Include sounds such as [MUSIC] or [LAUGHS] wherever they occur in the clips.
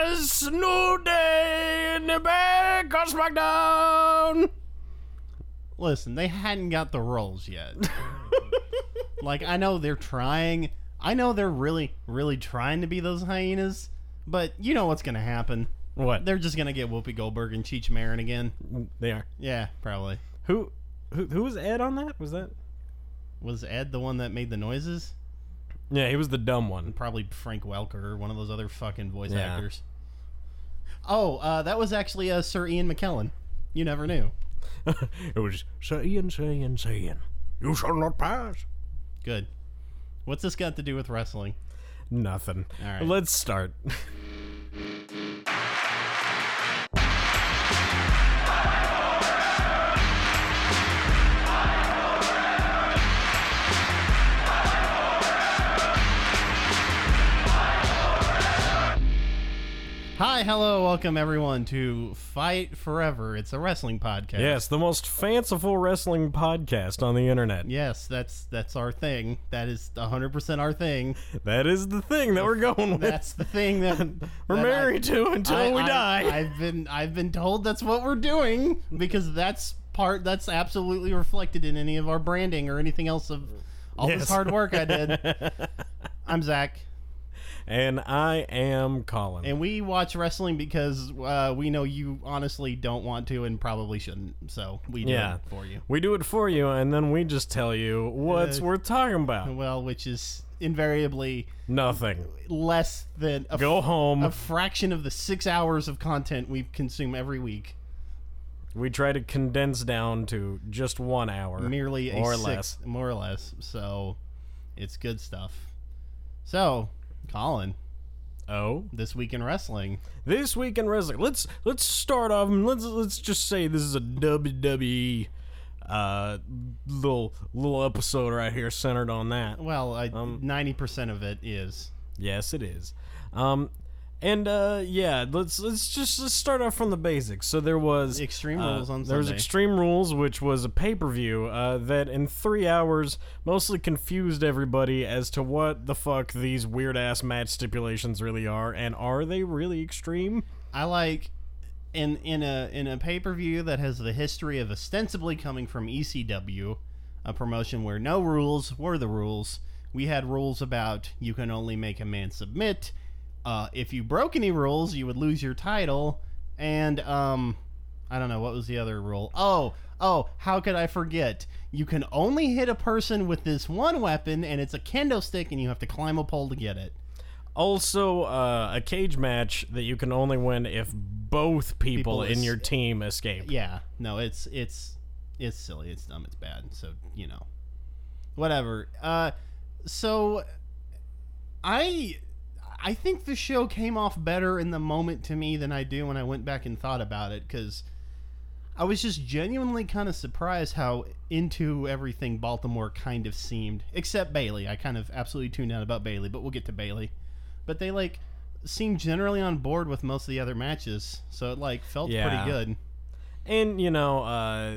guys, new day in the back of SmackDown. Listen, they hadn't got the roles yet. [LAUGHS] like I know they're trying. I know they're really, really trying to be those hyenas, but you know what's gonna happen. What? They're just gonna get Whoopi Goldberg and Cheech Marin again. they are. Yeah, probably. Who, who, who was Ed on that? Was that? Was Ed the one that made the noises? Yeah, he was the dumb one. Probably Frank Welker or one of those other fucking voice Yeah. actors. Oh, uh, that was actually uh, Sir Ian McKellen. You never knew. [LAUGHS] it was saying, saying, saying, you shall not pass. Good. What's this got to do with wrestling? Nothing. All right. Let's start. [LAUGHS] Hi, hello, welcome everyone to Fight Forever. It's a wrestling podcast. yes, the most fanciful wrestling podcast on the internet. Yes, that's that's our thing. That is 100% our thing. That is the thing that we're going with. That's the thing that [LAUGHS] we're that married to until I- we I- die. I've been I've been told that's what we're doing because that's part that's absolutely reflected in any of our branding or anything else of all Yes. this hard work I did. [LAUGHS] I'm Zach, and I am Colin. and we watch wrestling because uh, we know you honestly don't want to and probably shouldn't. So we do Yeah. it for you. we do it for you, and then we just tell you what's Uh, worth talking about. Well, which is invariably Nothing. less than a Go home. a fraction of the six hours of content we consume every week. we try to condense down to just one hour, Merely a or six, less. more or less. So it's good stuff. So, Colin, Oh, this week in wrestling, this week in wrestling. Let's let's start off. and Let's let's just say this is a WWE uh little little episode right here centered on that. well, Um, ninety percent of it is. Yes, it is. Um, and uh, yeah, let's let's just let's start off from the basics. So there was Extreme uh, Rules on There was Sunday. Extreme Rules, which was a pay per view uh, that in three hours mostly confused everybody as to what the fuck these weird ass match stipulations really are, and are they really extreme? I like in in a in a pay per view that has the history of ostensibly coming from ECW, a promotion where no rules were the rules. We had rules about you can only make a man submit. Uh, if you broke any rules, you would lose your title. And um, I don't know what was the other rule. Oh, oh, how could I forget? You can only hit a person with this one weapon, and it's a kendo stick, and you have to climb a pole to get it. Also, uh, a cage match that you can only win if both people, People in is- your team escape. Yeah, no, it's it's it's silly, it's dumb, it's bad. So you know, whatever. Uh, so I I think the show came off better in the moment to me than I do when I went back and thought about it because I was just genuinely kind of surprised how into everything Baltimore kind of seemed, except Bayley. I kind of absolutely tuned out about Bayley, but we'll get to Bayley. But they like seemed generally on board with most of the other matches, so it like felt Yeah. pretty good. And you know, uh,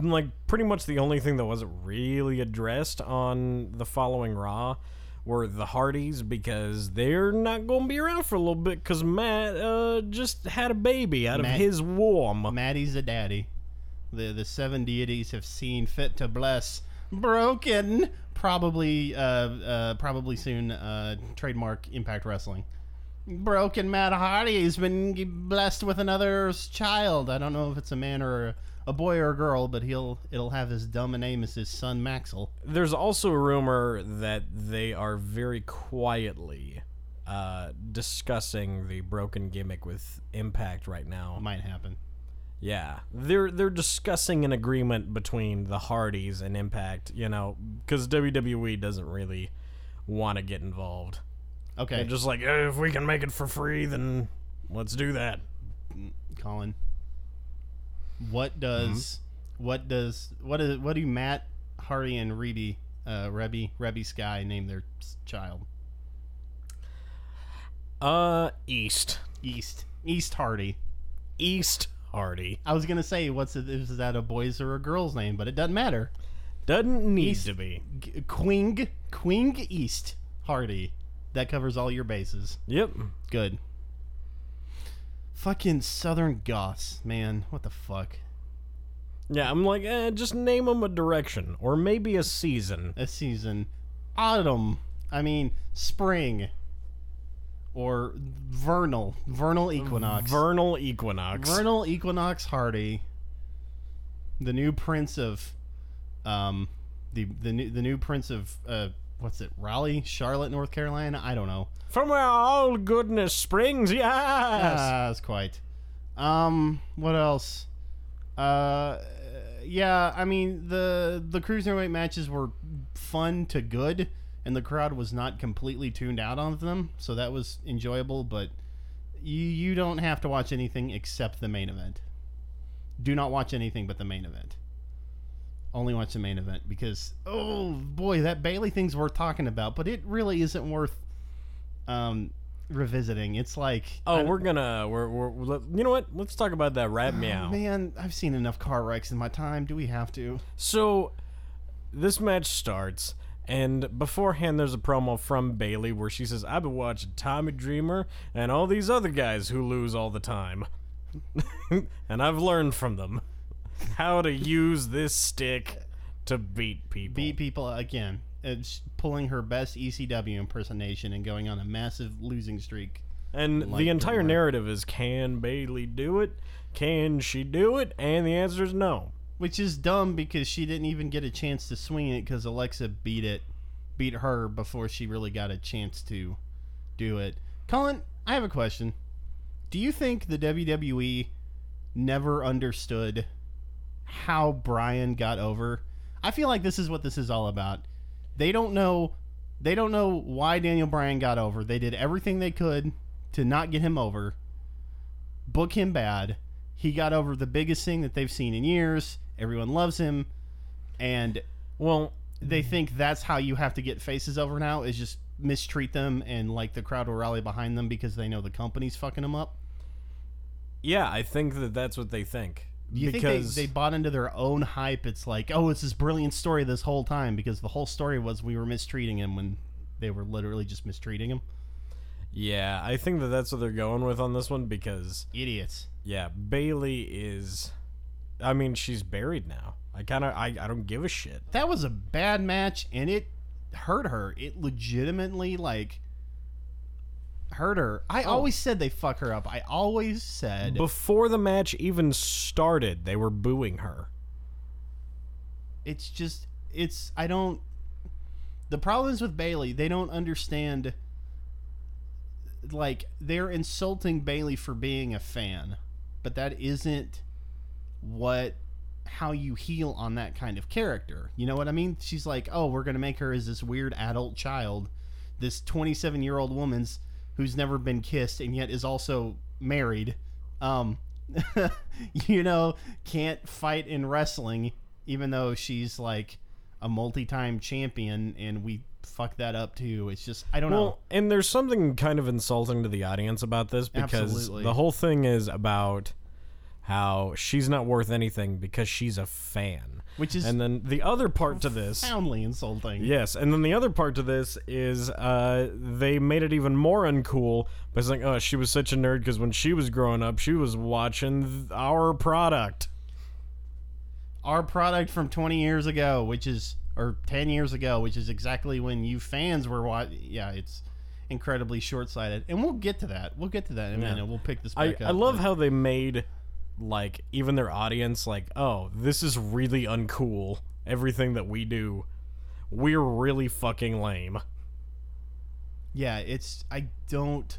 like pretty much the only thing that wasn't really addressed on the following Raw were the Hardys because they're not going to be around for a little bit because Matt uh, just had a baby out Matt- of his womb. Maddie's a daddy. The the seven deities have seen fit to bless Broken. Probably uh, uh probably soon uh trademark Impact Wrestling. Broken Matt Hardy has been blessed with another child. I don't know if it's a man or a, boy or a girl, but he'll it'll have as dumb a name as his son Maxwell. There's also a rumor that they are very quietly uh, discussing the broken gimmick with Impact right now. Might happen. Yeah, they're they're discussing an agreement between the Hardys and Impact, you know, because WWE doesn't really want to get involved. Okay, They're just like, "Eh, if we can make it for free, then let's do that. Colin. What does what does what is what do Matt Hardy and Reby uh Rebby Rebby Sky name their child? Uh, East, East East Hardy. East Hardy I was gonna say what's it, is that a boy's or a girl's name, but it doesn't matter. doesn't need East- to be. G- Queen Queen East Hardy. That covers all your bases. Yep. Good. Fucking Southern Goths, man. What the fuck? Yeah, I'm like, eh, just name them a direction or maybe a season. A season. Autumn. I mean, spring. Or vernal. Vernal equinox. Vernal equinox. Vernal Equinox Hardy, the new prince of, um, the the new the new prince of uh, what's it? Raleigh, Charlotte, North Carolina. I don't know. From where all goodness springs, yes. Ah, that's quite. Um, what else? Uh, yeah. I mean the the cruiserweight matches were fun to good, and the crowd was not completely tuned out on them, so that was enjoyable. But you you don't have to watch anything except the main event. Do not watch anything but the main event. Only watch the main event because oh boy, that Bayley thing's worth talking about, but it really isn't worth um revisiting. It's like Oh, we're gonna, we're, we're, let- you know what? Let's talk about that rat Oh, meow. man, I've seen enough car wrecks in my time. Do we have to? So, this match starts, and beforehand, there's a promo from Bayley where she says, I've been watching Tommy Dreamer and all these other guys who lose all the time. [LAUGHS] and I've learned from them how to use this stick to beat people. Beat people again. It's pulling her best ECW impersonation and going on a massive losing streak. and like the entire narrative is can Bayley do it? Can she do it? And the answer is no. Which is dumb because she didn't even get a chance to swing it because Alexa beat it, beat her before she really got a chance to do it. Colin, I have a question. Do you think the WWE never understood how Bryan got over? I feel like this is what this is all about. They don't know they don't know why Daniel Bryan got over. They did everything they could to not get him over. Book him bad. He got over the biggest thing that they've seen in years. Everyone loves him and Well, they think that's how you have to get faces over now is just mistreat them and like the crowd will rally behind them because they know the company's fucking them up. yeah, I think that that's what they think. You because think they, they bought into their own hype? It's like, oh, it's this brilliant story this whole time because the whole story was we were mistreating him when they were literally just mistreating him. Yeah, I think that that's what they're going with on this one because Idiots. yeah, Bayley is I mean, she's buried now. I kind of I, I don't give a shit. That was a bad match and it hurt her. It legitimately like hurt her. I Oh. always said they fuck her up. I always said Before the match even started, they were booing her. it's just it's I don't the problems with Bayley, they don't understand like they're insulting Bayley for being a fan, but that isn't what how you heal on that kind of character. You know what I mean? She's like, "Oh, we're going to make her as this weird adult child, this 27-year-old woman's who's never been kissed and yet is also married." Um [LAUGHS] you know, can't fight in wrestling even though she's like a multi-time champion and we fuck that up too. It's just I don't know. And there's something kind of insulting to the audience about this because Absolutely. the whole thing is about how she's not worth anything because she's a fan. Which is And then the other part to this profoundly insulting. Yes, and then the other part to this is uh, they made it even more uncool by saying, "Oh, she was such a nerd because when she was growing up, she was watching th- our product." Our product from 20 years ago, which is or 10 years ago, which is exactly when you fans were watching. Yeah, it's incredibly short-sighted, and we'll get to that. We'll get to that in a Yeah. minute. We'll pick this I, back up. I love how they made like even their audience like, "Oh, this is really uncool. Everything that we do, we're really fucking lame." Yeah, it's I don't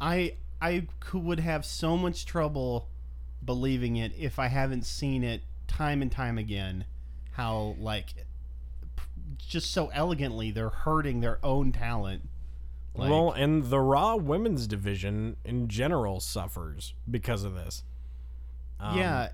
I I could, would have so much trouble believing it if I haven't seen it time and time again how like just so elegantly they're hurting their own talent. Like, well, and the Raw women's division in general suffers because of this. Um, yeah,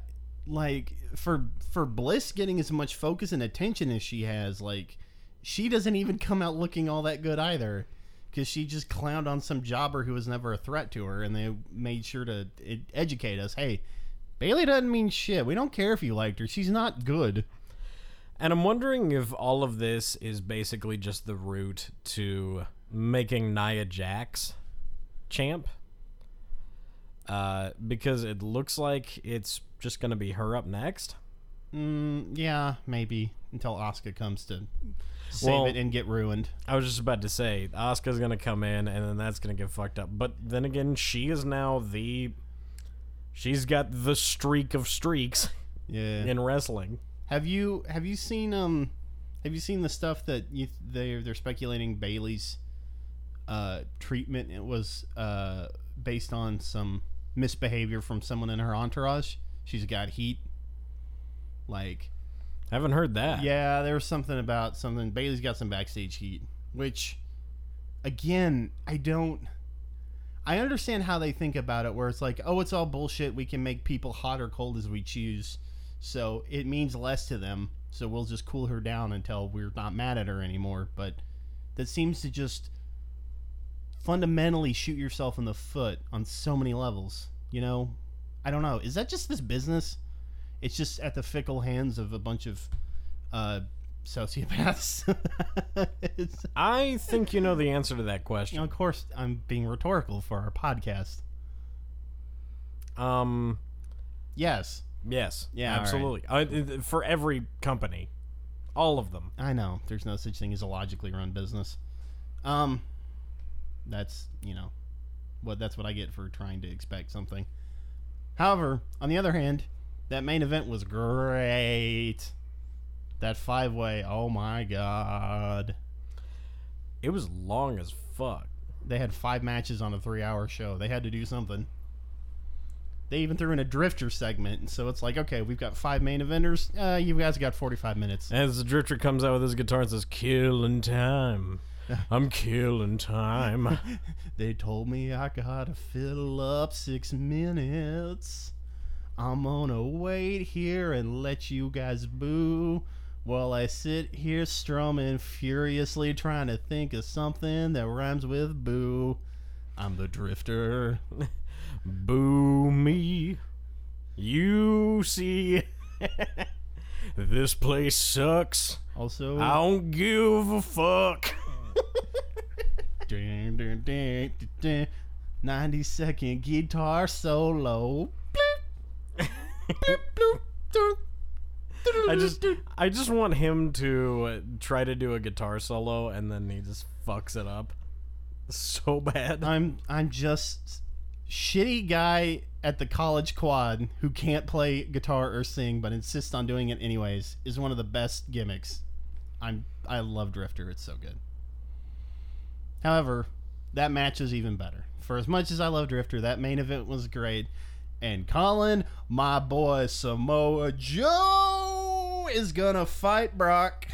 like for for Bliss getting as much focus and attention as she has, like she doesn't even come out looking all that good either, because she just clowned on some jobber who was never a threat to her, and they made sure to educate us. Hey, Bayley doesn't mean shit. We don't care if you liked her. She's not good. And I'm wondering if all of this is basically just the route to making Nia Jax champ. uh, because it looks like it's just gonna be her up next. Mm, yeah, maybe until Asuka comes to save Well- it and get ruined. I was just about to say Asuka's gonna come in and then that's gonna get fucked up. But then again, she is now the she's got the streak of streaks Yeah. in wrestling. Have you have you seen um have you seen the stuff that you they they're speculating Bayley's uh treatment it was uh based on some misbehavior from someone in her entourage? She's got heat. Like Haven't heard that. yeah, there was something about something Bayley's got some backstage heat, which again, I don't I understand how they think about it where it's like, "Oh, it's all bullshit. We can make people hot or cold as we choose." So, it means less to them. So, we'll just cool her down until we're not mad at her anymore, but that seems to just fundamentally shoot yourself in the foot on so many levels, you know? I don't know. Is that just this business? It's just at the fickle hands of a bunch of uh, sociopaths. [LAUGHS] I think you know the answer to that you question. know, of course, I'm being rhetorical for our podcast. Um, Yes, yes, Yeah, all right. absolutely. I, for every company, all of them. I know. There's no such thing as a logically run business. Um, that's you know, what that's what I get for trying to expect something. However, on the other hand, that main event was great. That five way, oh my god! It was long as fuck. They had five matches on a three hour show. They had to do something. They even threw in a drifter segment, and so it's like, okay, we've got five main eventers. Uh, you guys got 45 minutes. As the drifter comes out with his guitar and says, "Killing time, [LAUGHS] I'm killing time." [LAUGHS] They told me I gotta fill up six minutes. I'm gonna wait here and let you guys boo while I sit here strumming furiously trying to think of something that rhymes with boo. I'm the drifter. [LAUGHS] Boo me. You see, this place sucks. Also, I don't give a fuck. Dun, dun, dun, dun, dun. 90 second guitar solo. I just, I just want him to try to do a guitar solo and then he just fucks it up so bad. I'm I'm just shitty guy at the college quad who can't play guitar or sing but insists on doing it anyways is one of the best gimmicks. I'm I love Drifter. It's so good. However, that match is even better. For as much as I love Drifter, that main event was great. And Colin, my boy Samoa Joe is gonna fight Brock.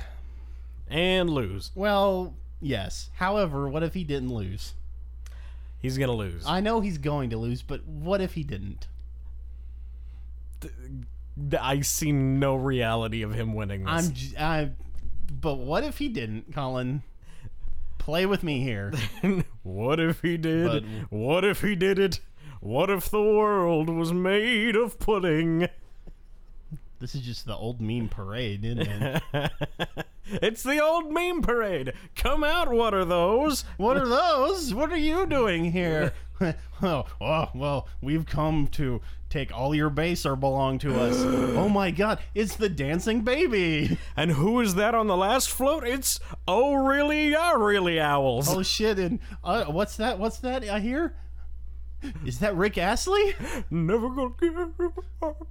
And lose. Well, yes. However, what if he didn't lose? He's gonna lose. I know he's going to lose, but what if he didn't? I see no reality of him winning this. I'm, j- I, but what if he didn't, Colin? Play with me here. [LAUGHS] what if he did? But- what if he did it? What if the world was made of pudding? This is just the old meme parade, isn't it? [LAUGHS] it's the old meme parade. Come out, what are those? what are those? What are you doing here? [LAUGHS] oh, oh, well, we've come to take all your base or belong to us. [GASPS] oh my god, it's the dancing baby. And who is that on the last float? It's oh really, yeah, really owls. Oh shit, and uh, what's that? What's that I hear? Is that Rick Astley? Never gonna give up.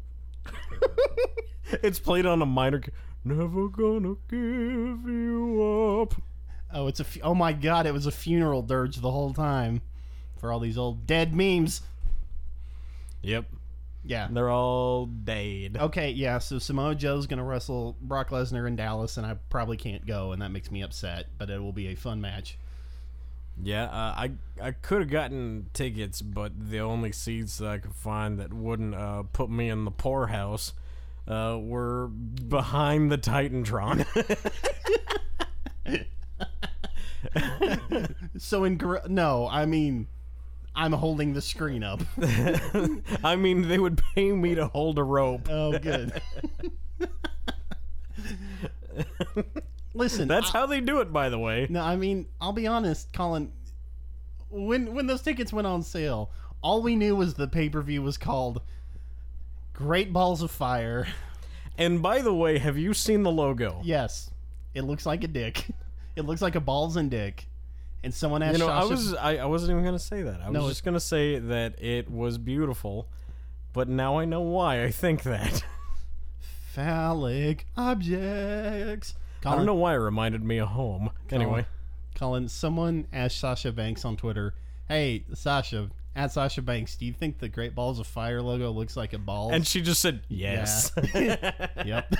[LAUGHS] it's played on a minor. Key. Never gonna give you up. Oh, it's a. Fu- oh my god! It was a funeral dirge the whole time, for all these old dead memes. Yep, Yeah. they're all dead. Okay. Yeah. So Samoa Joe's gonna wrestle Brock Lesnar in Dallas, and I probably can't go, and that makes me upset. But it will be a fun match. Yeah, uh, I I could have gotten tickets, but the only seats that I could find that wouldn't uh, put me in the poorhouse uh, were behind the Titantron. [LAUGHS] So in gr- no, I mean, I'm holding the screen up. [LAUGHS] I mean, they would pay me to hold a rope. Oh, good. Listen, That's how they do it, by the way. No, I mean, I'll be honest, Colin. When when those tickets went on sale, All we knew was the pay per view was called Great Balls of Fire. And by the way, have you seen the logo? Yes, it looks like a dick. [LAUGHS] It looks like a balls and dick. And someone asked You know, I was I, I wasn't even gonna say that. I was just gonna say that it was beautiful, but now I know why I think that. [LAUGHS] phallic objects. I don't know why it reminded me of home. Anyway, Colin, someone asked Sasha Banks on Twitter, "Hey, Sasha, at Sasha Banks, do you think the Great Balls of Fire logo looks like a ball?" and she just said yes. [LAUGHS] yep.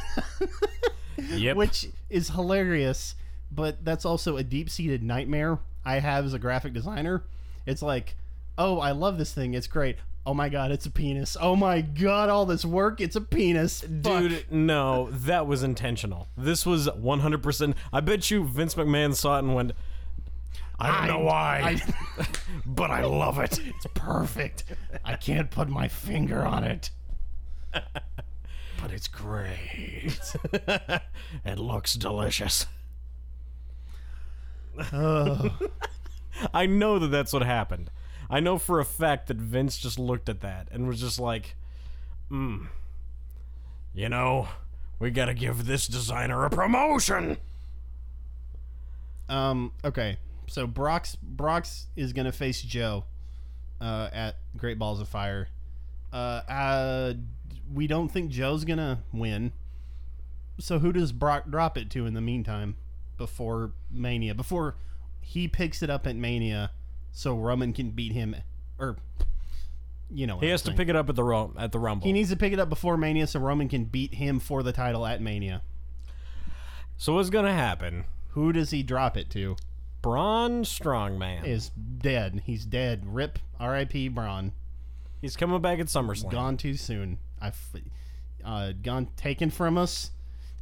[LAUGHS] yep. Which is hilarious, but that's also a deep-seated nightmare I have as a graphic designer. It's like, "Oh, I love this thing. It's great. Oh my god, it's a penis. Oh my god, all this work, it's a penis." Fuck. Dude, no, that was intentional. This was 100%. I bet you Vince McMahon saw it and went, I don't know why, [LAUGHS] but I love it. It's perfect. I can't put my finger on it. But it's great. [LAUGHS] it looks delicious. I know that that's what happened. I know for a fact that Vince just looked at that and was just like, hmm, you know, we gotta give this designer a promotion. Um. Okay. So Brock's Brock's is gonna face Joe, uh, at Great Balls of Fire. Uh, uh, we don't think Joe's gonna win. So who does Brock drop it to in the meantime, before Mania? Before he picks it up at Mania, so Roman can beat him, or you know, He has to pick it up at the rum- at the Rumble. He needs to pick it up before Mania, so Roman can beat him for the title at Mania. so what's gonna happen? Who does he drop it to? Braun Strowman. Is dead. He's dead. Rip. R.I.P. Braun. He's coming back at SummerSlam. Gone too soon. I, uh, gone taken from us.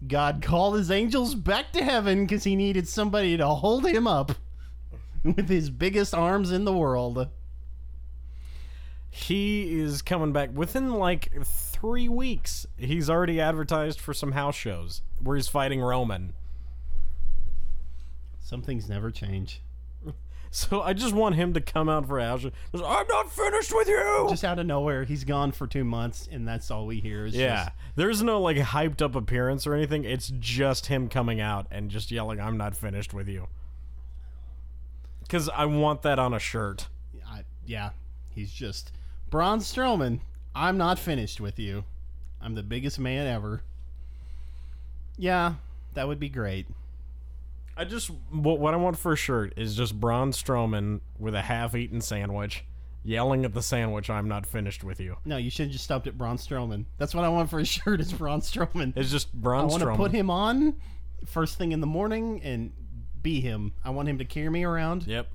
God called his angels back to heaven because he needed somebody to hold him up with his biggest arms in the world. He is coming back within like three weeks. He's already advertised for some house shows where he's fighting Roman. Some things never change. So I just want him to come out for a. Just, I'm not finished with you. Just out of nowhere, he's gone for two months, and that's all we hear. Is yeah, just, there's no like hyped up appearance or anything. It's just him coming out and just yelling, "I'm not finished with you." Because I want that on a shirt. I, yeah, he's just Braun Strowman. I'm not finished with you. I'm the biggest man ever. Yeah, that would be great. I just what, what I want for a shirt is just Braun Strowman with a half-eaten sandwich, yelling at the sandwich, "I'm not finished with you." No, you should have just stopped at Braun Strowman. That's what I want for a [LAUGHS] shirt. Is Braun Strowman. It's just Braun. I want to Strowman. put him on first thing in the morning and be him. I want him to carry me around. Yep.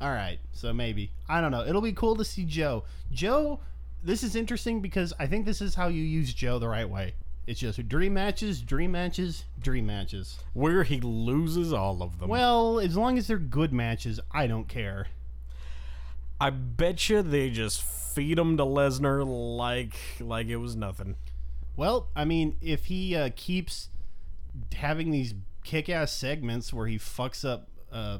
All right, so maybe I don't know. It'll be cool to see Joe. Joe, this is interesting because I think this is how you use Joe the right way. It's just dream matches, dream matches, dream matches. Where he loses all of them. Well, as long as they're good matches, I don't care. I bet you they just feed him to Lesnar like like it was nothing. Well, I mean, if he uh, keeps having these kick-ass segments where he fucks up uh,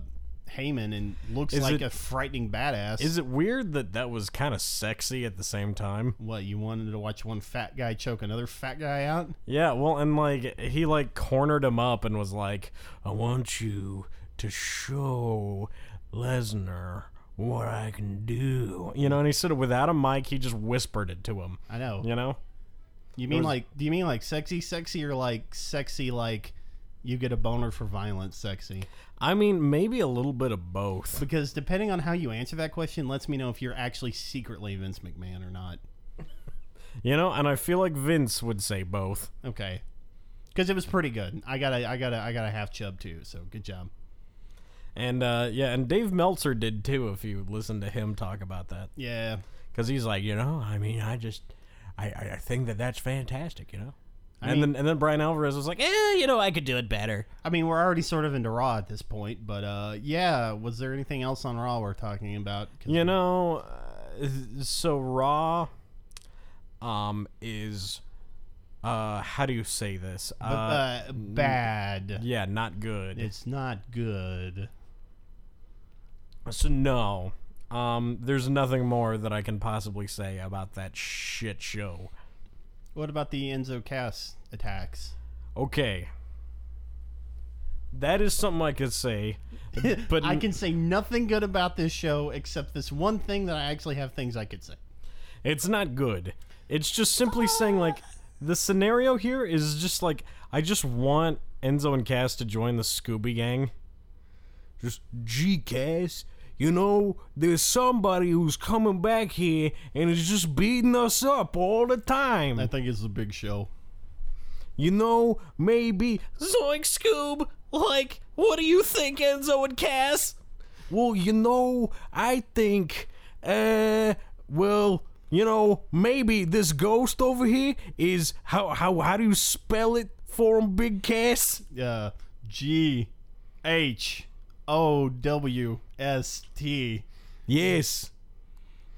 Heyman and looks Is like it- a frightening badass, Is it weird that that was kind of sexy at the same time? what you wanted to watch one fat guy choke another fat guy out? Yeah, well, and like he like cornered him up and was like, "I want you to show Lesnar what I can do." You know, and he said it without a mic. He just whispered it to him. I know. You know? You mean was- like? Do you mean like sexy, sexy, or like sexy, like you get a boner for violence, sexy? I mean, maybe a little bit of both. Because depending on how you answer that question, lets me know if you're actually secretly Vince McMahon or not. [LAUGHS] You know, and I feel like Vince would say both. Okay. Because it was pretty good. I got a, I got a, I got a half chub too. So good job. And uh, yeah, and Dave Meltzer did too. If you listen to him talk about that, Yeah. because he's like, you know, I mean, I just, I, I I think that that's fantastic, you know. I and mean- then and then Bryan Alvarez was like, eh, you know, I could do it better. I mean, we're already sort of into Raw at this point, but uh, yeah. Was there anything else on Raw we're talking about? You know, uh, so Raw, um, is, uh, how do you say this? b- Uh, uh, bad. yeah, not good. It's not good. So no, Um, there's nothing more that I can possibly say about that shit show. What about the Enzo Cass attacks? Okay. That is something I could say, [LAUGHS] but I can say nothing good about this show except this one thing that I actually have things I could say. It's not good. It's just simply saying like [LAUGHS] the scenario here is just like I just want Enzo and Cass to join the Scooby Gang. Just gee, Cass, you know there's somebody who's coming back here and is just beating us up all the time. I think it's a big show. You know, maybe Zoink Scoob. Like, what do you think, Enzo and Cass? Well, you know, I think, uh, well, you know, maybe this ghost over here is how how how do you spell it for him, Big Cass? Uh, G H O W S T. Yes.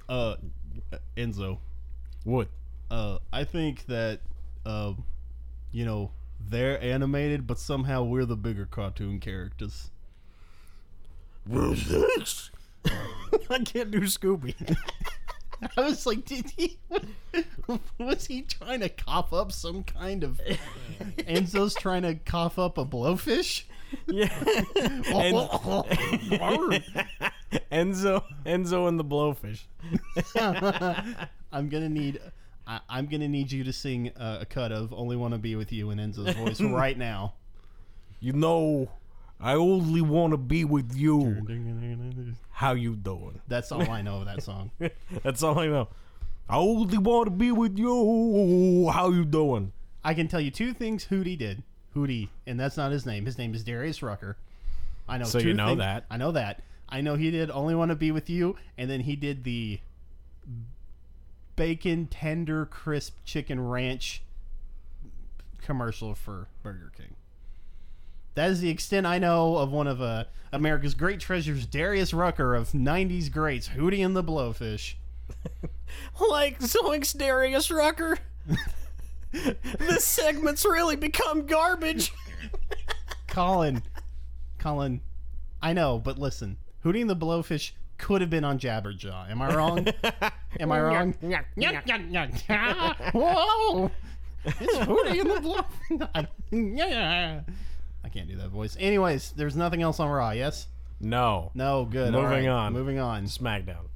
Uh, Enzo. What? Uh, I think that, uh, you know, they're animated, but somehow we're the bigger cartoon characters. This? [LAUGHS] I can't do Scooby. [LAUGHS] I was like, did he? [LAUGHS] Was he trying to cough up some kind of? Enzo's trying to cough up a blowfish. Yeah. [LAUGHS] [LAUGHS] Enzo, Enzo, and the Blowfish. [LAUGHS] I'm gonna need. I, I'm gonna need you to sing uh, a cut of "Only Want to Be with You" in Enzo's voice right now. You know, I only want to be with you. How you doing? That's all I know of that song. That's all I know. I only want to be with you. How you doing? I can tell you two things Hootie did. Hootie, and that's not his name. His name is Darius Rucker. I know. So you know things- that. I know that. I know he did "Only Want to Be with You," and then he did the bacon tender crisp chicken ranch commercial for Burger King. That is the extent I know of one of uh, America's great treasures, Darius Rucker of '90s greats, Hootie and the Blowfish. [LAUGHS] Like Zoink's Darius Rucker. [LAUGHS] this segment's really become garbage. Colin, Colin, I know, but listen, Hootie and the Blowfish could have been on Jabberjaw. Am I wrong? Am I wrong? [LAUGHS] Whoa! It's Hootie and the Blowfish. [LAUGHS] I can't do that voice. Anyways, there's nothing else on Raw. Yes? No. No. Good. Moving right, on. Moving on. SmackDown.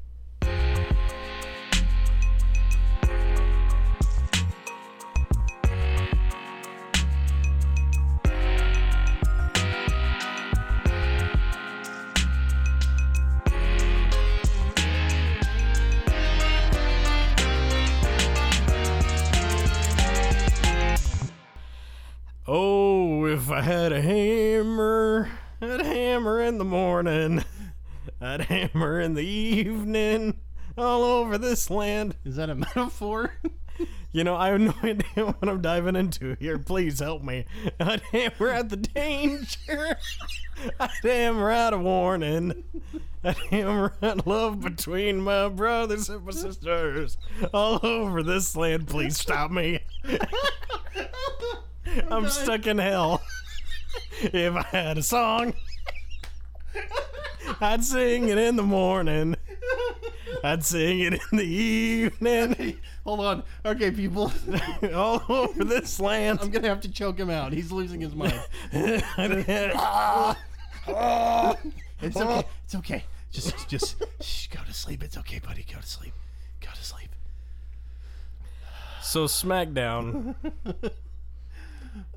In the morning. [LAUGHS] I'd hammer in the evening all over this land. Is that a metaphor? [LAUGHS] You know, I have no idea what I'm diving into here. Please help me. I'd hammer out the danger. [LAUGHS] I'd hammer out a warning. I'd hammer out love between my brothers and my sisters all over this land. Please stop me. I'm stuck in hell. If I had a song, I'd sing it in the morning. I'd sing it in the evening. [LAUGHS] Hold on. Okay, people. [LAUGHS] all over this land. I'm gonna have to choke him out. He's losing his mind. [LAUGHS] It's okay. It's okay. Just, just shh, go to sleep. It's okay, buddy. Go to sleep. Go to sleep. so SmackDown.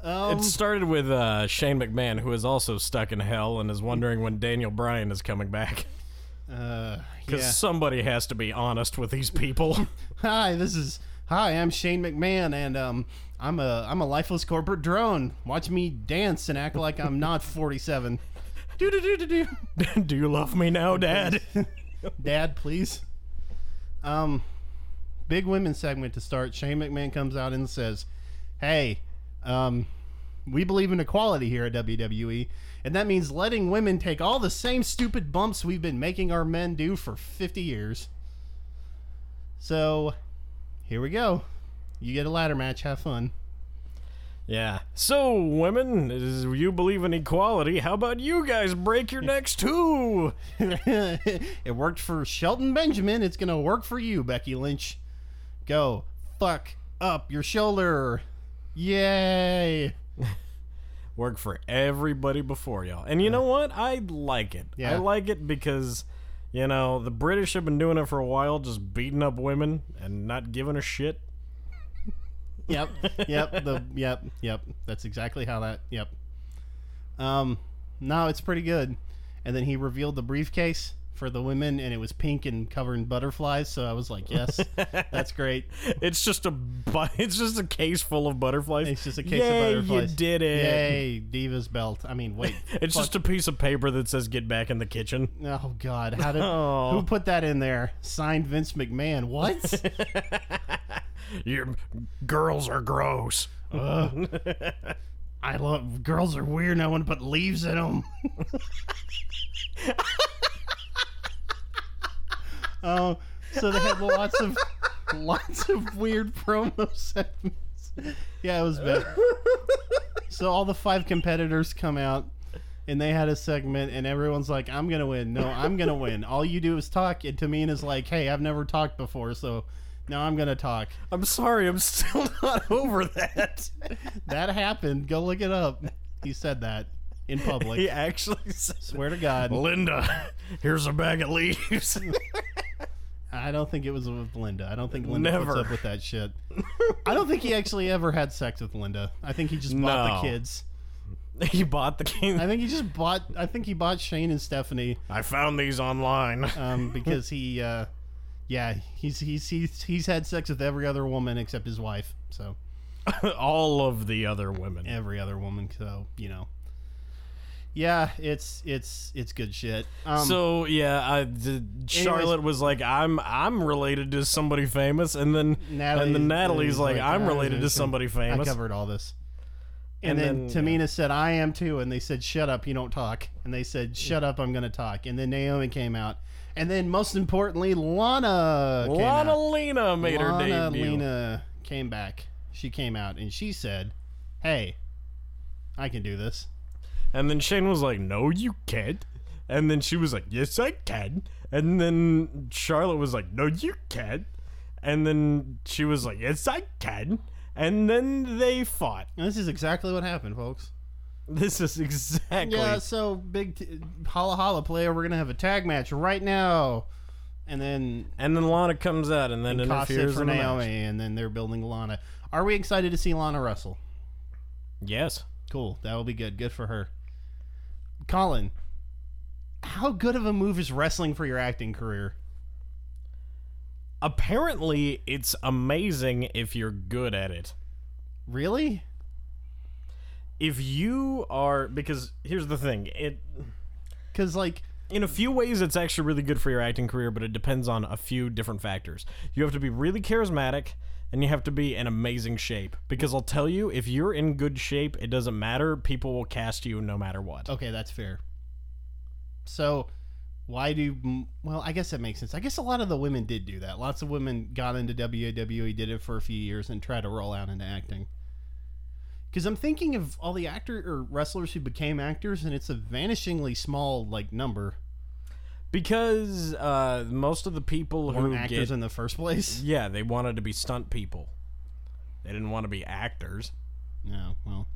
Um, It started with uh, Shane McMahon, who is also stuck in hell and is wondering when Daniel Bryan is coming back. uh, Because yeah. somebody has to be honest with these people. [LAUGHS] Hi, this is hi. I'm Shane McMahon, and um, I'm a I'm a lifeless corporate drone. Watch me dance and act like I'm not 47. [LAUGHS] Do do do do do. [LAUGHS] Do you love me now, Dad? Dad, please. Um, big women segment to start. Shane McMahon comes out and says, "Hey, um, we believe in equality here at WWE, and that means letting women take all the same stupid bumps we've been making our men do for 50 years." So, here we go. You get a ladder match. Have fun. Yeah. So, women, is you believe in equality. How about you guys break your necks [LAUGHS] too? it worked for Shelton Benjamin. It's gonna work for you, Becky Lynch. Go fuck up your shoulder. Yay! [LAUGHS] Work for everybody before y'all. And you know what? I like it. I like it because, you know, the British have been doing it for a while, just beating up women and not giving a shit. Yep, [LAUGHS] yep, the yep, yep. That's exactly how that. Yep. Um, no, it's pretty good. And then he revealed the briefcase for the women, and it was pink and covered in butterflies. So I was like, yes, [LAUGHS] that's great. It's just a bu- [LAUGHS] it's just a case full of butterflies. It's just a case Yay, of butterflies. You did it. Yay, Diva's belt. I mean, wait. [LAUGHS] It's just a piece of paper that says "Get back in the kitchen." Oh God! How did Oh. who put that in there? Signed Vince McMahon. What? Your girls are gross. I love girls are weird. I want to put leaves in them. Oh, so they had lots of [LAUGHS] lots of weird promo [LAUGHS] segments. Yeah, it was bad. [LAUGHS] So all the five competitors come out. And they had a segment, and everyone's like, "I'm gonna win." No, I'm gonna win. All you do is talk. And Tamina's like, "Hey, I've never talked before, so now I'm gonna talk." I'm sorry, I'm still not over that. That happened. Go look it up. He said that in public. he actually said, Swear to God. "Linda, here's a bag of leaves." I don't think it was with Linda. I don't think Linda puts up with that shit. [LAUGHS] I don't think he actually ever had sex with Linda. I think he just bought No. the kids. [LAUGHS] he bought the king. I think he just bought. I think he bought Shane and Stephanie I found these online. um, [LAUGHS] because he, uh, yeah, he's he's he's he's had sex with every other woman except his wife. So All of the other women. every other woman. So you know, yeah, it's it's it's good shit. Um, so yeah, I, the, Charlotte was like, "I'm I'm related to somebody famous," and then Natalya and then Natalya's like, like, "I'm related to somebody famous." I covered all this. And, And then, then, Tamina said, I am too. And they said, Shut up, you don't talk. And they said, Shut up, I'm going to talk. And then Naomi came out. And then, most importantly, Lana. Came Lana. Lena made her debut. Lana. Lena came back. She came out and she said, Hey, I can do this. And then Shane was like, "No, you can't." And then she was like, "Yes, I can." And then Charlotte was like, "No, you can't." And then she was like, "Yes, I can." And then they fought. And this is exactly what happened, folks. This is exactly. Yeah, so big t- holla holla player. We're going to have a tag match right now. And then And then Lana comes out and then it interferes for in Naomi. And then they're building Lana. Are we excited to see Lana wrestle? Yes. Cool. That will be good. Good for her. Colin, how good of a move is wrestling for your acting career? Apparently, it's amazing if you're good at it. Really? If you are, because here's the thing, it Because, like, in a few ways it's actually really good for your acting career, but it depends on a few different factors. You have to be really charismatic and you have to be in amazing shape. Because I'll tell you, if you're in good shape, it doesn't matter. People will cast you no matter what. okay, that's fair. So, why do. Well, I guess that makes sense. I guess a lot of the women did do that. Lots of women got into WWE, did it for a few years, and tried to roll out into acting. Because I'm thinking of all the actor or wrestlers who became actors, and it's a vanishingly small like number Because uh, most of the people who who weren't actors get, in the first place. [LAUGHS] yeah, they wanted to be stunt people. They didn't want to be actors. No, well,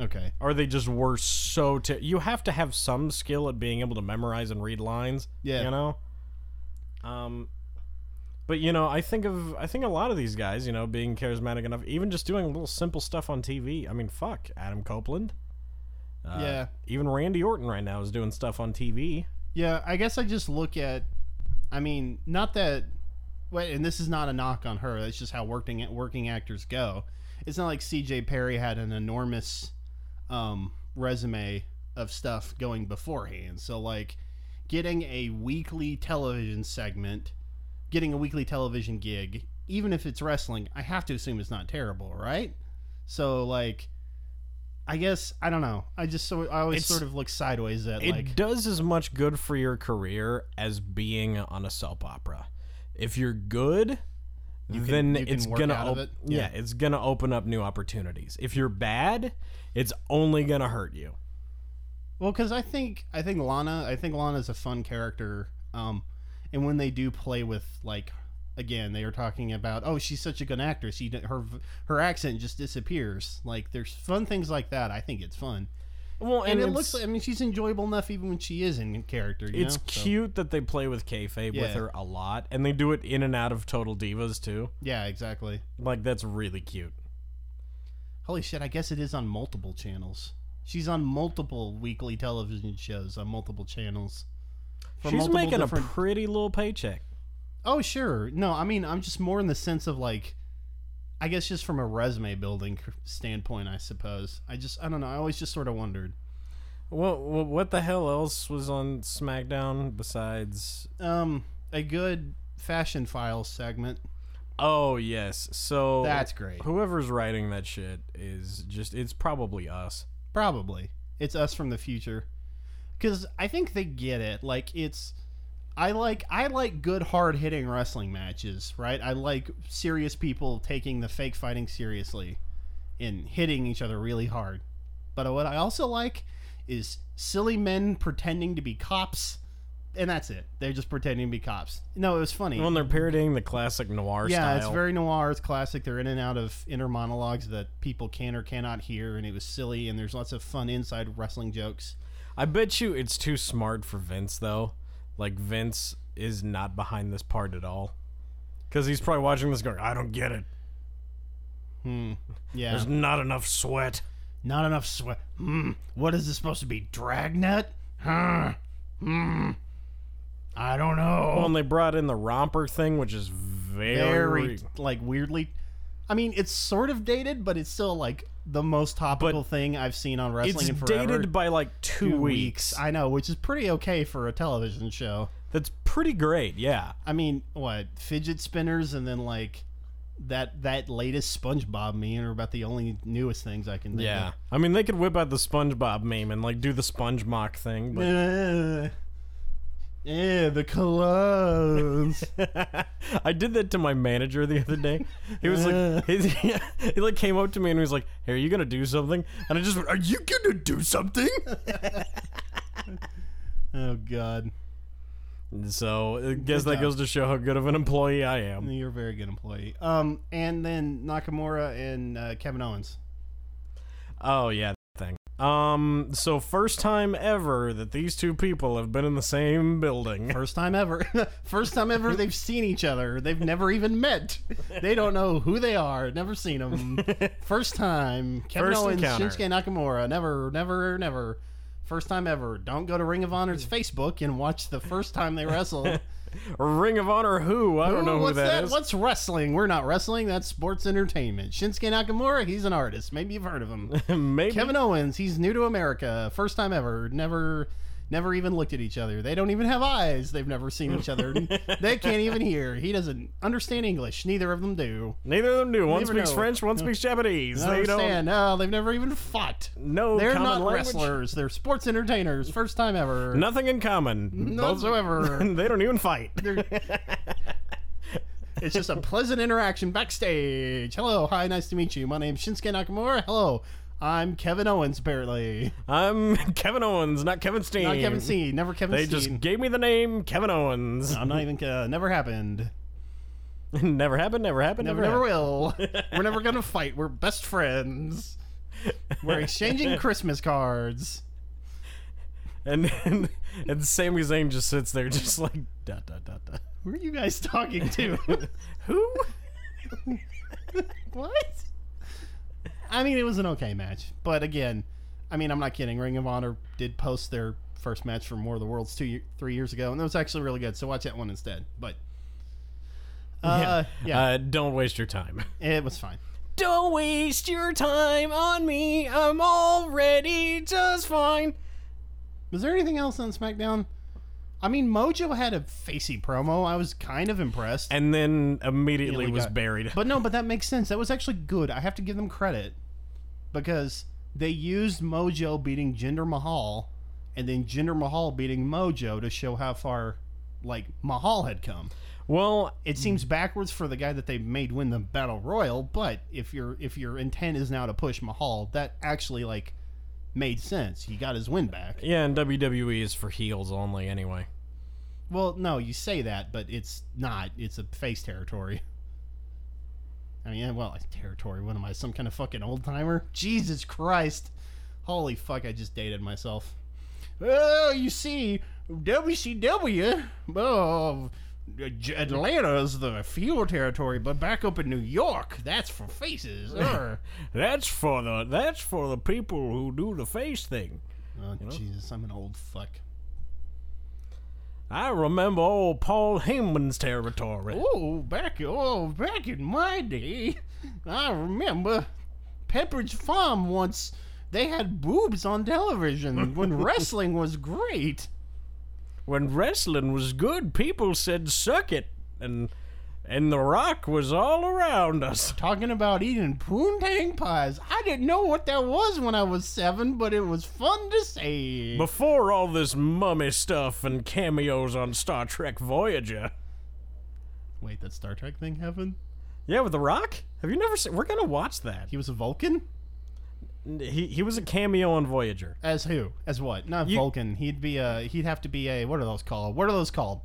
okay. Or they just were so. Ter- you have to have some skill at being able to memorize and read lines. Yeah. You know. Um, but you know, I think of I think a lot of these guys, you know, being charismatic enough, even just doing a little simple stuff on TV. I mean, fuck, Adam Copeland. Uh, Yeah. Even Randy Orton right now is doing stuff on TV. Yeah, I guess I just look at. I mean, not that. Wait, and this is not a knock on her. That's just how working working actors go. It's not like C.J. Perry had an enormous um, resume of stuff going beforehand. So, like, getting a weekly television segment, getting a weekly television gig, even if it's wrestling, I have to assume it's not terrible, right? So, like, I guess I don't know. I just so I always It's- sort of look sideways at It like does as much good for your career as being on a soap opera. If you're good, can, then it's gonna op- it. yeah. it's gonna open up new opportunities. If you're bad, it's only gonna hurt you. Well, because I think I think Lana, I think Lana's a fun character. Um, and when they do play with like, again, they are talking about, oh, she's such a good actress. She her her accent just disappears. Like, there's fun things like that. I think it's fun, Well, and, and, it looks. like I mean, she's enjoyable enough even when she is in character. You it's know? So, cute that they play with kayfabe with her a lot, and they do it in and out of Total Divas too. yeah, exactly. Like that's really cute. Holy shit! I guess it is on multiple channels. She's on multiple weekly television shows on multiple channels. For She's multiple making different- a pretty little paycheck. Oh, sure. No, I mean, I'm just more in the sense of like, I guess just from a resume building standpoint, I suppose. I just, I don't know. I always just sort of wondered. Well, well, what the hell else was on SmackDown besides? Um, a good fashion files segment. Oh yes, so That's great. Whoever's writing that shit is just it's probably us. Probably. It's us from the future. Cuz I think they get it. Like it's I like I like good hard hitting wrestling matches, right? I like serious people taking the fake fighting seriously and hitting each other really hard. But what I also like is silly men pretending to be cops and that's it. They're just pretending to be cops. No, it was funny. When they're parodying the classic noir yeah, style. it's very noir. It's classic. They're in and out of inner monologues that people can or cannot hear, and it was silly. And there's lots of fun inside wrestling jokes. I bet you it's too smart for Vince though. Like Vince is not behind this part at all. Cuz he's probably watching this going, "I don't get it. Hmm. Yeah. There's not enough sweat." Not enough sweat. Hmm. What is this supposed to be? Dragnet? Huh. Hmm. I don't know. Well, and they brought in the romper thing, which is very, Very like weirdly. I mean, it's sort of dated, but it's still like the most topical thing I've seen on wrestling it's in forever. dated by like 2, Two weeks. I know, which is pretty okay for a television show. That's pretty great. Yeah. I mean, what fidget spinners and then like that that latest SpongeBob meme are about the only newest things I can think Yeah. I mean, they could whip out the SpongeBob meme and like do the sponge mock thing, but Uh, yeah, the clothes. [LAUGHS] I did that to my manager the other day. He was like, [LAUGHS] he, he like came up to me and he was like, "Hey, are you gonna do something?" And I just went, "Are you gonna do something?" [LAUGHS] oh God, so I guess that goes to show how good of an employee I am. you're a very good employee. Um, and then Nakamura and uh, Kevin Owens. Oh yeah. Um, so first time ever that these two people have been in the same building. [LAUGHS] First time ever. [LAUGHS] First time ever they've seen each other. They've never even met. They don't know who they are. Never seen them. [LAUGHS] First time. Kevin First Owens, encounter. Shinsuke Nakamura. Never, never, never. First time ever. Don't go to Ring of Honor's Facebook and watch the first time they wrestle. Ring of Honor who? I don't know who What's that is. What's wrestling? We're not wrestling. That's sports entertainment. Shinsuke Nakamura, he's an artist. Maybe you've heard of him. [LAUGHS] Maybe. Kevin Owens, he's new to America. First time ever. Never never even looked at each other. They don't even have eyes. They've never seen each other. [LAUGHS] they can't even hear. He doesn't understand English. Neither of them do. Neither of them do. One speaks know. French, one speaks Japanese. They don't understand. No, they've never even fought. No, They're not language. wrestlers. They're sports entertainers. First time ever. Nothing in common. None whatsoever. [LAUGHS] they don't even fight. It's just a pleasant interaction backstage. Hello, hi, nice to meet you. My name's Shinsuke Nakamura. Hello, I'm Kevin Owens. Apparently, I'm [LAUGHS] Kevin Owens, not Kevin Steen. not Kevin Steen. Never Kevin They Steen. just gave me the name Kevin Owens. I'm not even. Uh, never happened. [LAUGHS] never happened, never happened, Never, never, never happened. will. [LAUGHS] We're never gonna fight. We're best friends. We're exchanging Christmas cards. And, and and Sami Zayn just sits there, just like dot dot dot dot. Who are you guys talking to? Who? what? I mean, it was an okay match, but again, I mean, I'm not kidding. Ring of Honor did post their first match from War of the Worlds two, three years ago, and it was actually really good. So watch that one instead. But uh, yeah, Uh, don't waste your time. [LAUGHS] it was fine. Don't waste your time on me. I'm already just fine. Was there anything else on SmackDown? I mean, Mojo had a facey promo. I was kind of impressed. And then immediately was got- buried. But no, but that makes sense. That was actually good. I have to give them credit because they used Mojo beating Jinder Mahal and then Jinder Mahal beating Mojo to show how far like Mahal had come. Well, It seems backwards for the guy that they made win the battle royal, but if your if your intent is now to push Mahal, that actually like made sense. He got his win back. yeah, and WWE is for heels only anyway. Well, no, you say that, but it's not. It's a face territory. I mean, well, territory. What am I, some kind of fucking old timer? Jesus Christ! Holy fuck! I just dated myself. Well, you see, WCW, oh, Atlanta is the field territory, but back up in New York, that's for faces. [LAUGHS] That's for the that's for the people who do the face thing. oh, Jesus, I'm an old fuck. I remember old Paul Heyman's territory. Oh, back oh back in my day, I remember Pepperidge Farm once. They had boobs on television when [LAUGHS] wrestling was great. When wrestling was good, people said suck it, and and the Rock was all around us. [LAUGHS] Talking about eating poontang pies. I didn't know what that was when I was seven, but it was fun to say. Before all this mummy stuff and cameos on Star Trek Voyager. Wait, that Star Trek thing happened? Yeah, with the Rock. Have you never seen? We're gonna watch that. He was a Vulcan? He he was a cameo on Voyager. As who? As what? Not You- Vulcan. He'd be a. He'd have to be a. What are those called? What are those called?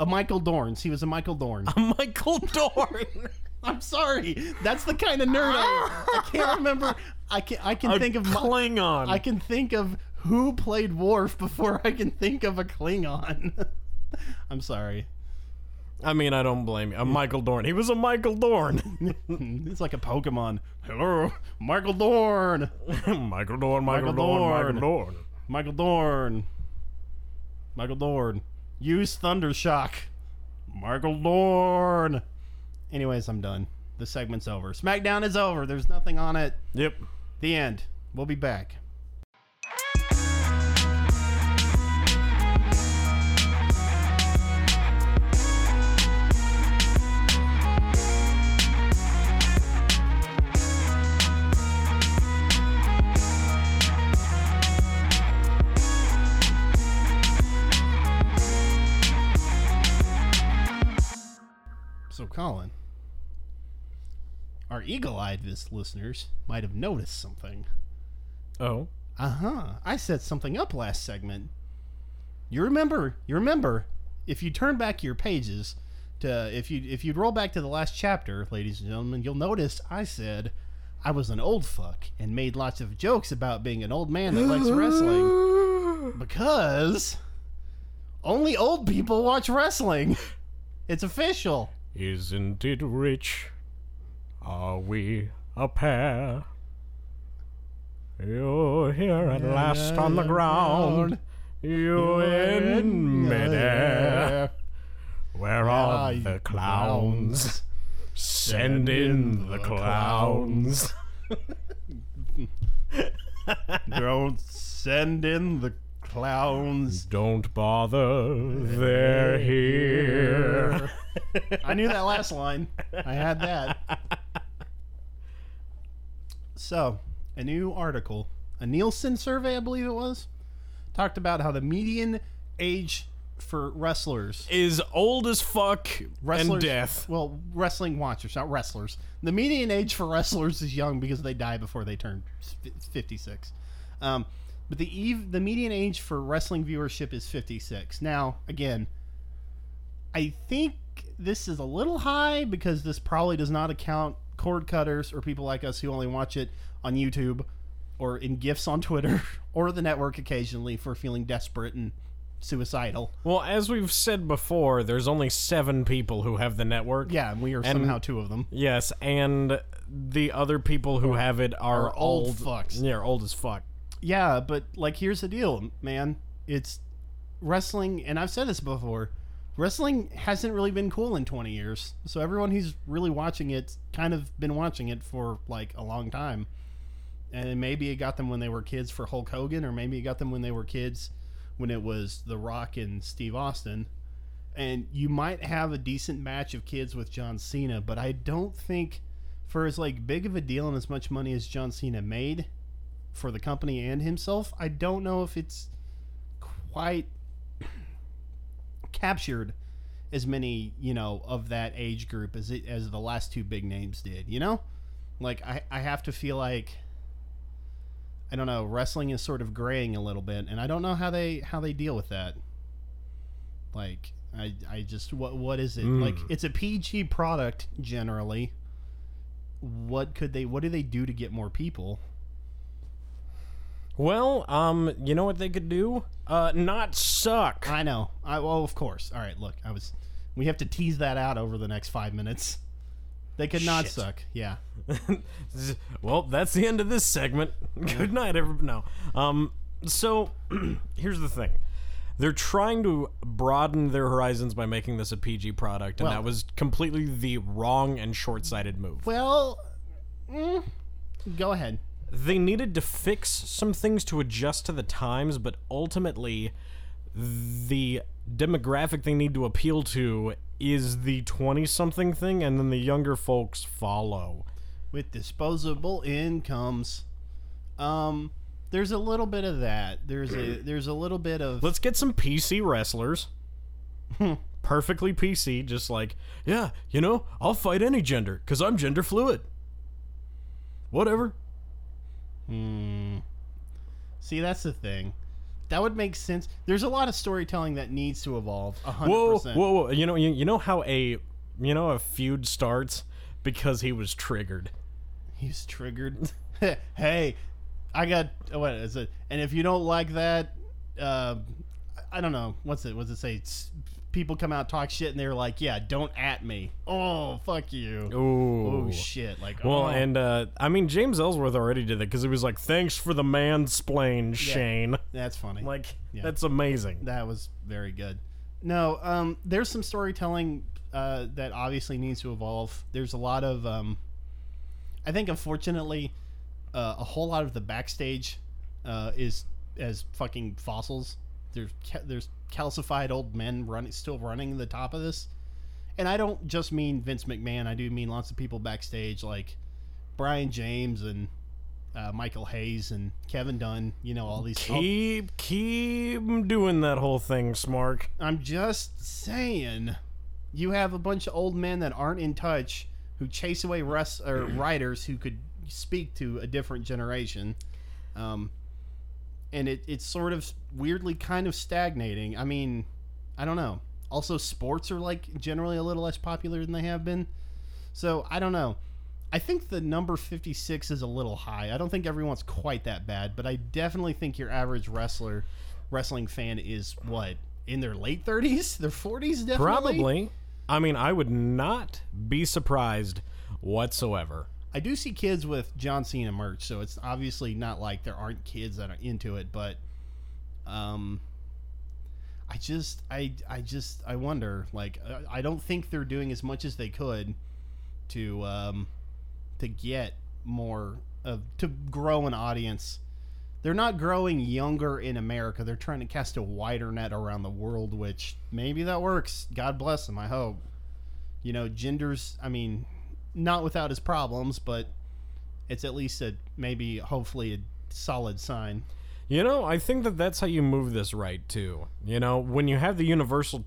A Michael Dorns. He was a Michael Dorn. A Michael Dorn. [LAUGHS] I'm sorry. That's the kind of nerd I, I can't remember. I can I can think of Klingon. I can think of who played Worf before I can think of a Klingon. [LAUGHS] I'm sorry. I mean, I don't blame you. A Michael Dorn. He was a Michael Dorn. [LAUGHS] It's like a Pokemon. Hello, Michael Dorn. Michael Dorn. Michael, Michael Dorn. Michael Dorn. Dorn. Michael Dorn. Michael Dorn. Use Thundershock. Michael Dorn. Anyways, I'm done. The segment's over. SmackDown is over. There's nothing on it. Yep. The end. We'll be back. Colin, our eagle eyed listeners might have noticed something. Oh. Uh huh. I set something up last segment. You remember? You remember? If you turn back your pages to if you if you roll back to the last chapter, ladies and gentlemen, you'll notice I said I was an old fuck and made lots of jokes about being an old man that likes wrestling [GASPS] because only old people watch wrestling. It's official. Isn't it rich? Are we a pair? You're here at last on the ground. You in midair. Where are the clowns? Send in the clowns. [LAUGHS] Don't send in the clowns. Don't bother, they're here. [LAUGHS] I knew that last line. I had that. So, a new article, a Nielsen survey, I believe it was, talked about how the median age for wrestlers, Is old as fuck wrestlers, and death. well, wrestling watchers, not wrestlers. The median age for wrestlers is young because they die before they turn 56. Um, but the eve, the median age for wrestling viewership is 56. Now, again, I think this is a little high because this probably does not account cord cutters or people like us who only watch it on YouTube or in gifs on Twitter [LAUGHS] or the network occasionally for feeling desperate and suicidal. Well, as we've said before, there's only seven people who have the network. Yeah, and we are And- somehow two of them. Yes, and the other people who have it are, Are old old fucks. Yeah, old as fuck. Yeah, but like here's the deal, man. It's wrestling and I've said this before. Wrestling hasn't really been cool in 20 years. So everyone who's really watching it kind of been watching it for like a long time. And maybe it got them when they were kids for Hulk Hogan or maybe it got them when they were kids when it was The Rock and Steve Austin. And you might have a decent match of kids with John Cena, but I don't think for as like big of a deal and as much money as John Cena made, for the company and himself, I don't know if it's quite captured as many, you know, of that age group as it as the last two big names did, you know? Like I I have to feel like I don't know, wrestling is sort of graying a little bit and I don't know how they how they deal with that. Like I I just what what is it? Mm. Like it's a PG product generally. What could they what do they do to get more people? Well, um, you know what they could do? Uh, not suck. I know. I well, of course. All right, look, I was. We have to tease that out over the next five minutes. They could not Shit. suck. Yeah. [LAUGHS] well, that's the end of this segment. [LAUGHS] Good night, everyone. No. Um, so [CLEARS THROAT] here's the thing. They're trying to broaden their horizons by making this a PG product, and Well- that was completely the wrong and short-sighted move. Well, mm, go ahead. They needed to fix some things to adjust to the times, but ultimately, the demographic they need to appeal to is the 20 something thing, and then the younger folks follow. With disposable incomes, um, there's a little bit of that. There's a [CLEARS THROAT] there's a little bit of Let's get some PC wrestlers. [LAUGHS] Perfectly PC, just like, yeah, you know, I'll fight any gender because I'm gender fluid. Whatever. Hmm. See, that's the thing. That would make sense. There's a lot of storytelling that needs to evolve. A hundred Whoa, percent. whoa, whoa! You know, you, you know how a you know a feud starts because he was triggered. He's triggered. [LAUGHS] hey, I got what is it? And if you don't like that, uh, I don't know what's it. What's it say? People come out talk shit and they're like, "Yeah, don't at me." Oh, fuck you. Ooh. Oh shit! Like, Well, oh. and uh, I mean, James Ellsworth already did that because he was like, "Thanks for the mansplain, Shane." that's funny. Like, Yeah. that's amazing. That was very good. No, um, there's some storytelling uh, that obviously needs to evolve. There's a lot of, um, I think, unfortunately, uh, a whole lot of the backstage uh, is as fucking fossils. There's ca- there's calcified old men running, still running the top of this, and I don't just mean Vince McMahon. I do mean lots of people backstage, like Brian James and uh, Michael Hayes and Kevin Dunn. You know all these. Keep keep doing that whole thing, Smark. I'm just saying, you have a bunch of old men that aren't in touch who chase away rest or [CLEARS THROAT] writers who could speak to a different generation, um, and it, it's sort of weirdly kind of stagnating. I mean, I don't know. Also, sports are like generally a little less popular than they have been, so I don't know. I think the number 56 is a little high. I don't think everyone's quite that bad, but I definitely think your average wrestler, wrestling fan is what in their late 30s, [LAUGHS] their 40s, definitely. Probably. I mean, I would not be surprised whatsoever. I do see kids with John Cena merch, so it's obviously not like there aren't kids that are into it, but um I just I I just I wonder like uh, I don't think they're doing as much as they could to um to get more of to grow an audience. They're not growing younger in America. They're trying to cast a wider net around the world, which maybe that works. God bless them. I hope. You know, genders. I mean, not without his problems, but it's at least a maybe hopefully a solid sign. You know, I think that that's how you move this right too. You know, when you have the Universal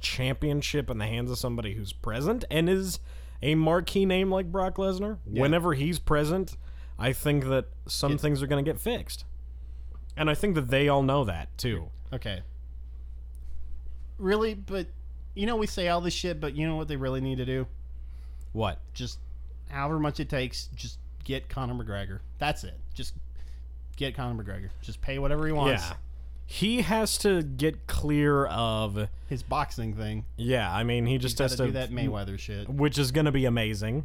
Championship in the hands of somebody who's present and is a marquee name like Brock Lesnar, whenever he's present, I think that some things are going to get fixed. And I think that they all know that too. Okay. Really, but you know we say all this shit, but you know what they really need to do? What? Just however much it takes, just get Conor McGregor. That's it. Just get Conor McGregor. Just pay whatever he wants. Yeah. He has to get clear of His boxing thing. yeah, I mean, he just Got has to to do that Mayweather shit. which is going to be amazing.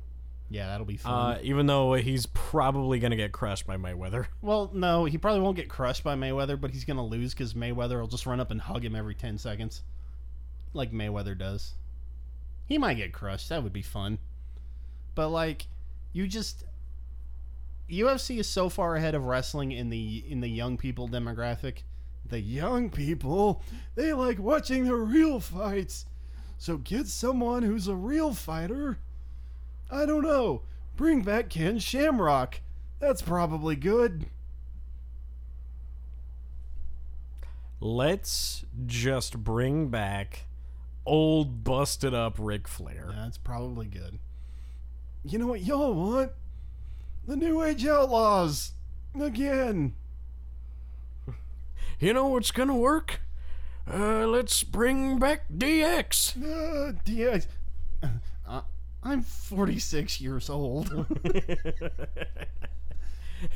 Yeah, that'll be fun. Uh, even though he's probably going to get crushed by Mayweather. [LAUGHS] well, no, he probably won't get crushed by Mayweather, but he's gonna lose because Mayweather will just run up and hug him every ten seconds, like Mayweather does. He might get crushed. That would be fun. But like, you just UFC is so far ahead of wrestling in the in the young people demographic. The young people, they like watching the real fights. So get someone who's a real fighter. I don't know. Bring back Ken Shamrock. That's probably good. Let's just bring back old busted up Ric Flair. That's probably good. You know what y'all want? The New Age Outlaws again. [LAUGHS] You know what's gonna work? Uh, let's bring back DX. Uh, DX. Uh, I'm 46 years old.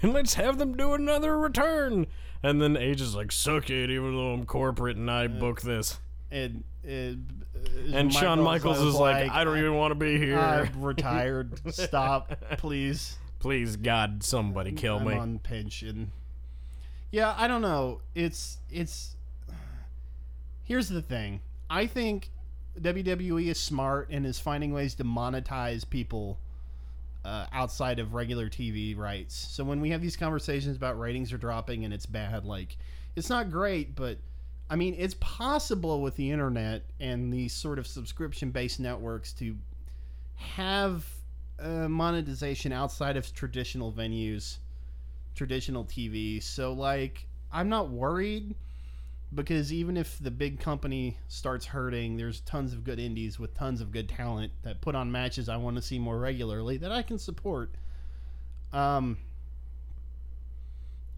and [LAUGHS] let's have them do another return. And then Age is like, suck it, even though I'm corporate and I book this. And and, And Shawn Michaels is like, I don't even want to be here. I'm retired. Stop, [LAUGHS] please. Please, God, somebody kill I'm me. on pension. Yeah, I don't know. It's it's. Here's the thing. I think WWE is smart and is finding ways to monetize people uh, outside of regular TV rights. So when we have these conversations about ratings are dropping and it's bad, like it's not great, but I mean it's possible with the internet and these sort of subscription-based networks to have uh, monetization outside of traditional venues, traditional TV. So like I'm not worried because even if the big company starts hurting, there's tons of good indies with tons of good talent that put on matches I want to see more regularly that I can support. Um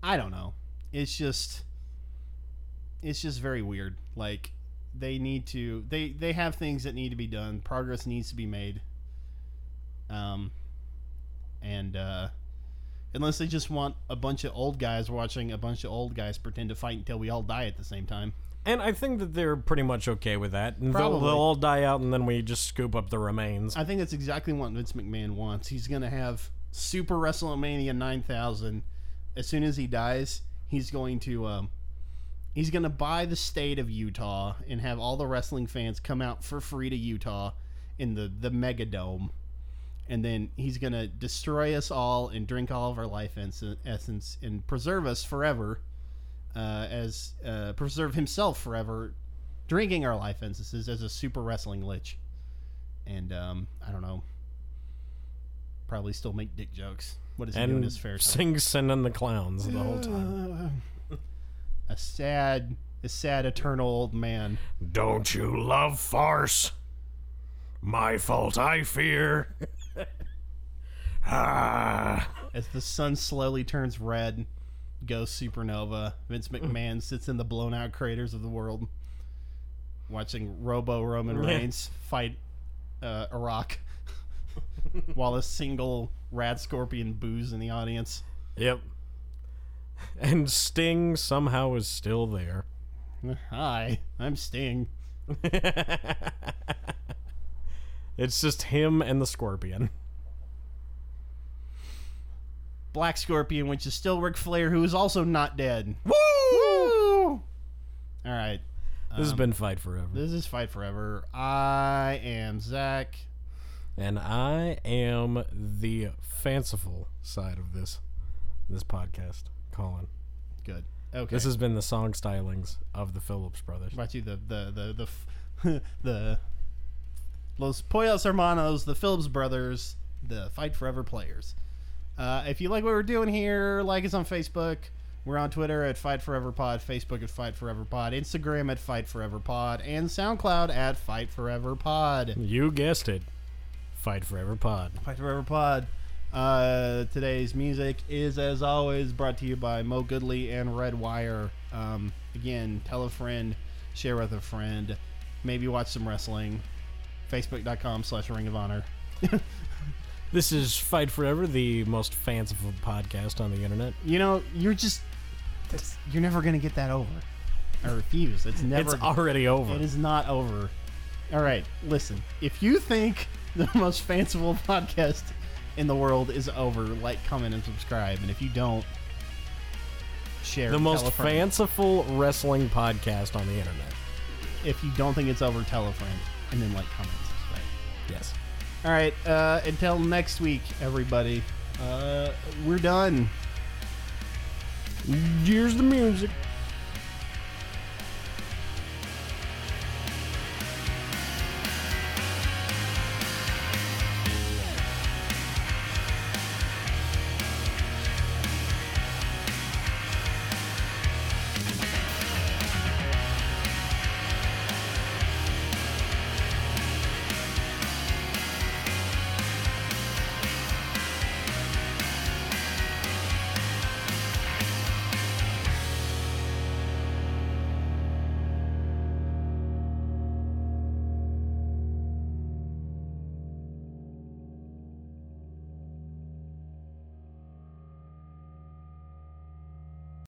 I don't know. It's just it's just very weird. Like they need to they they have things that need to be done. Progress needs to be made. Um and uh unless they just want a bunch of old guys watching a bunch of old guys pretend to fight until we all die at the same time. And I think that they're pretty much okay with that. And they'll, Probably. they'll all die out, and then we just scoop up the remains. I think that's exactly what Vince McMahon wants. He's going to have Super WrestleMania 9000. As soon as he dies, he's going to um, he's going to buy the state of Utah and have all the wrestling fans come out for free to Utah in the the Mega Dome. And then he's going to destroy us all and drink all of our life ess- essence and preserve us forever uh, as uh, preserve himself forever drinking our life essences as a super wrestling lich and um, I don't know, probably still make dick jokes. What is he doing and his fair time? sing sending the clowns the whole time. [LAUGHS] a sad, a sad eternal old man. Don't you love farce? My fault, I fear. [LAUGHS] ah. As the sun slowly turns red, goes supernova. Vince McMahon sits in the blown out craters of the world, watching Robo Roman Yeah. Reigns fight uh, Iraq, [LAUGHS] while a single rad scorpion boos in the audience. Yep. [LAUGHS] And Sting somehow is still there. Hi, I'm Sting. [LAUGHS] It's just him and the scorpion. Black Scorpion, which is still Ric Flair, who is also not dead. Woo! All right. This has um, been Fight Forever. This is Fight Forever. I am Zach. And I am the fanciful side of this this podcast, Colin. Good. Okay. This has been the song stylings of the Phillips brothers. brought you the the the the f- [LAUGHS] the Los Pollos Hermanos, the Phillips brothers, the Fight Forever players. Uh, if you like what we're doing here, like us on Facebook. We're on Twitter at Fight Forever Pod, Facebook at Fight Forever Pod, Instagram at Fight Forever Pod, and SoundCloud at Fight Forever Pod. You guessed it. Fight Forever Pod. Fight Forever Pod. Uh, today's music is, as always, brought to you by Mo Goodly and Red Wire. Um, again, tell a friend, share with a friend, maybe watch some wrestling. Facebook.com slash Ring of Honor. [LAUGHS] This is Fight Forever, the most fanciful podcast on the internet. You know, you're just, that's, you're never going to get that over. I refuse. It's never. It's already over. It is not over. All right, listen. If you think the most fanciful [LAUGHS] podcast in the world is over, like, comment, and subscribe. And if you don't, share. the most fanciful wrestling podcast on the internet. If you don't think it's over, tell a friend, and then like, comment, and subscribe. Yes. All right. Uh, until next week, everybody. Uh, we're done. Here's the music.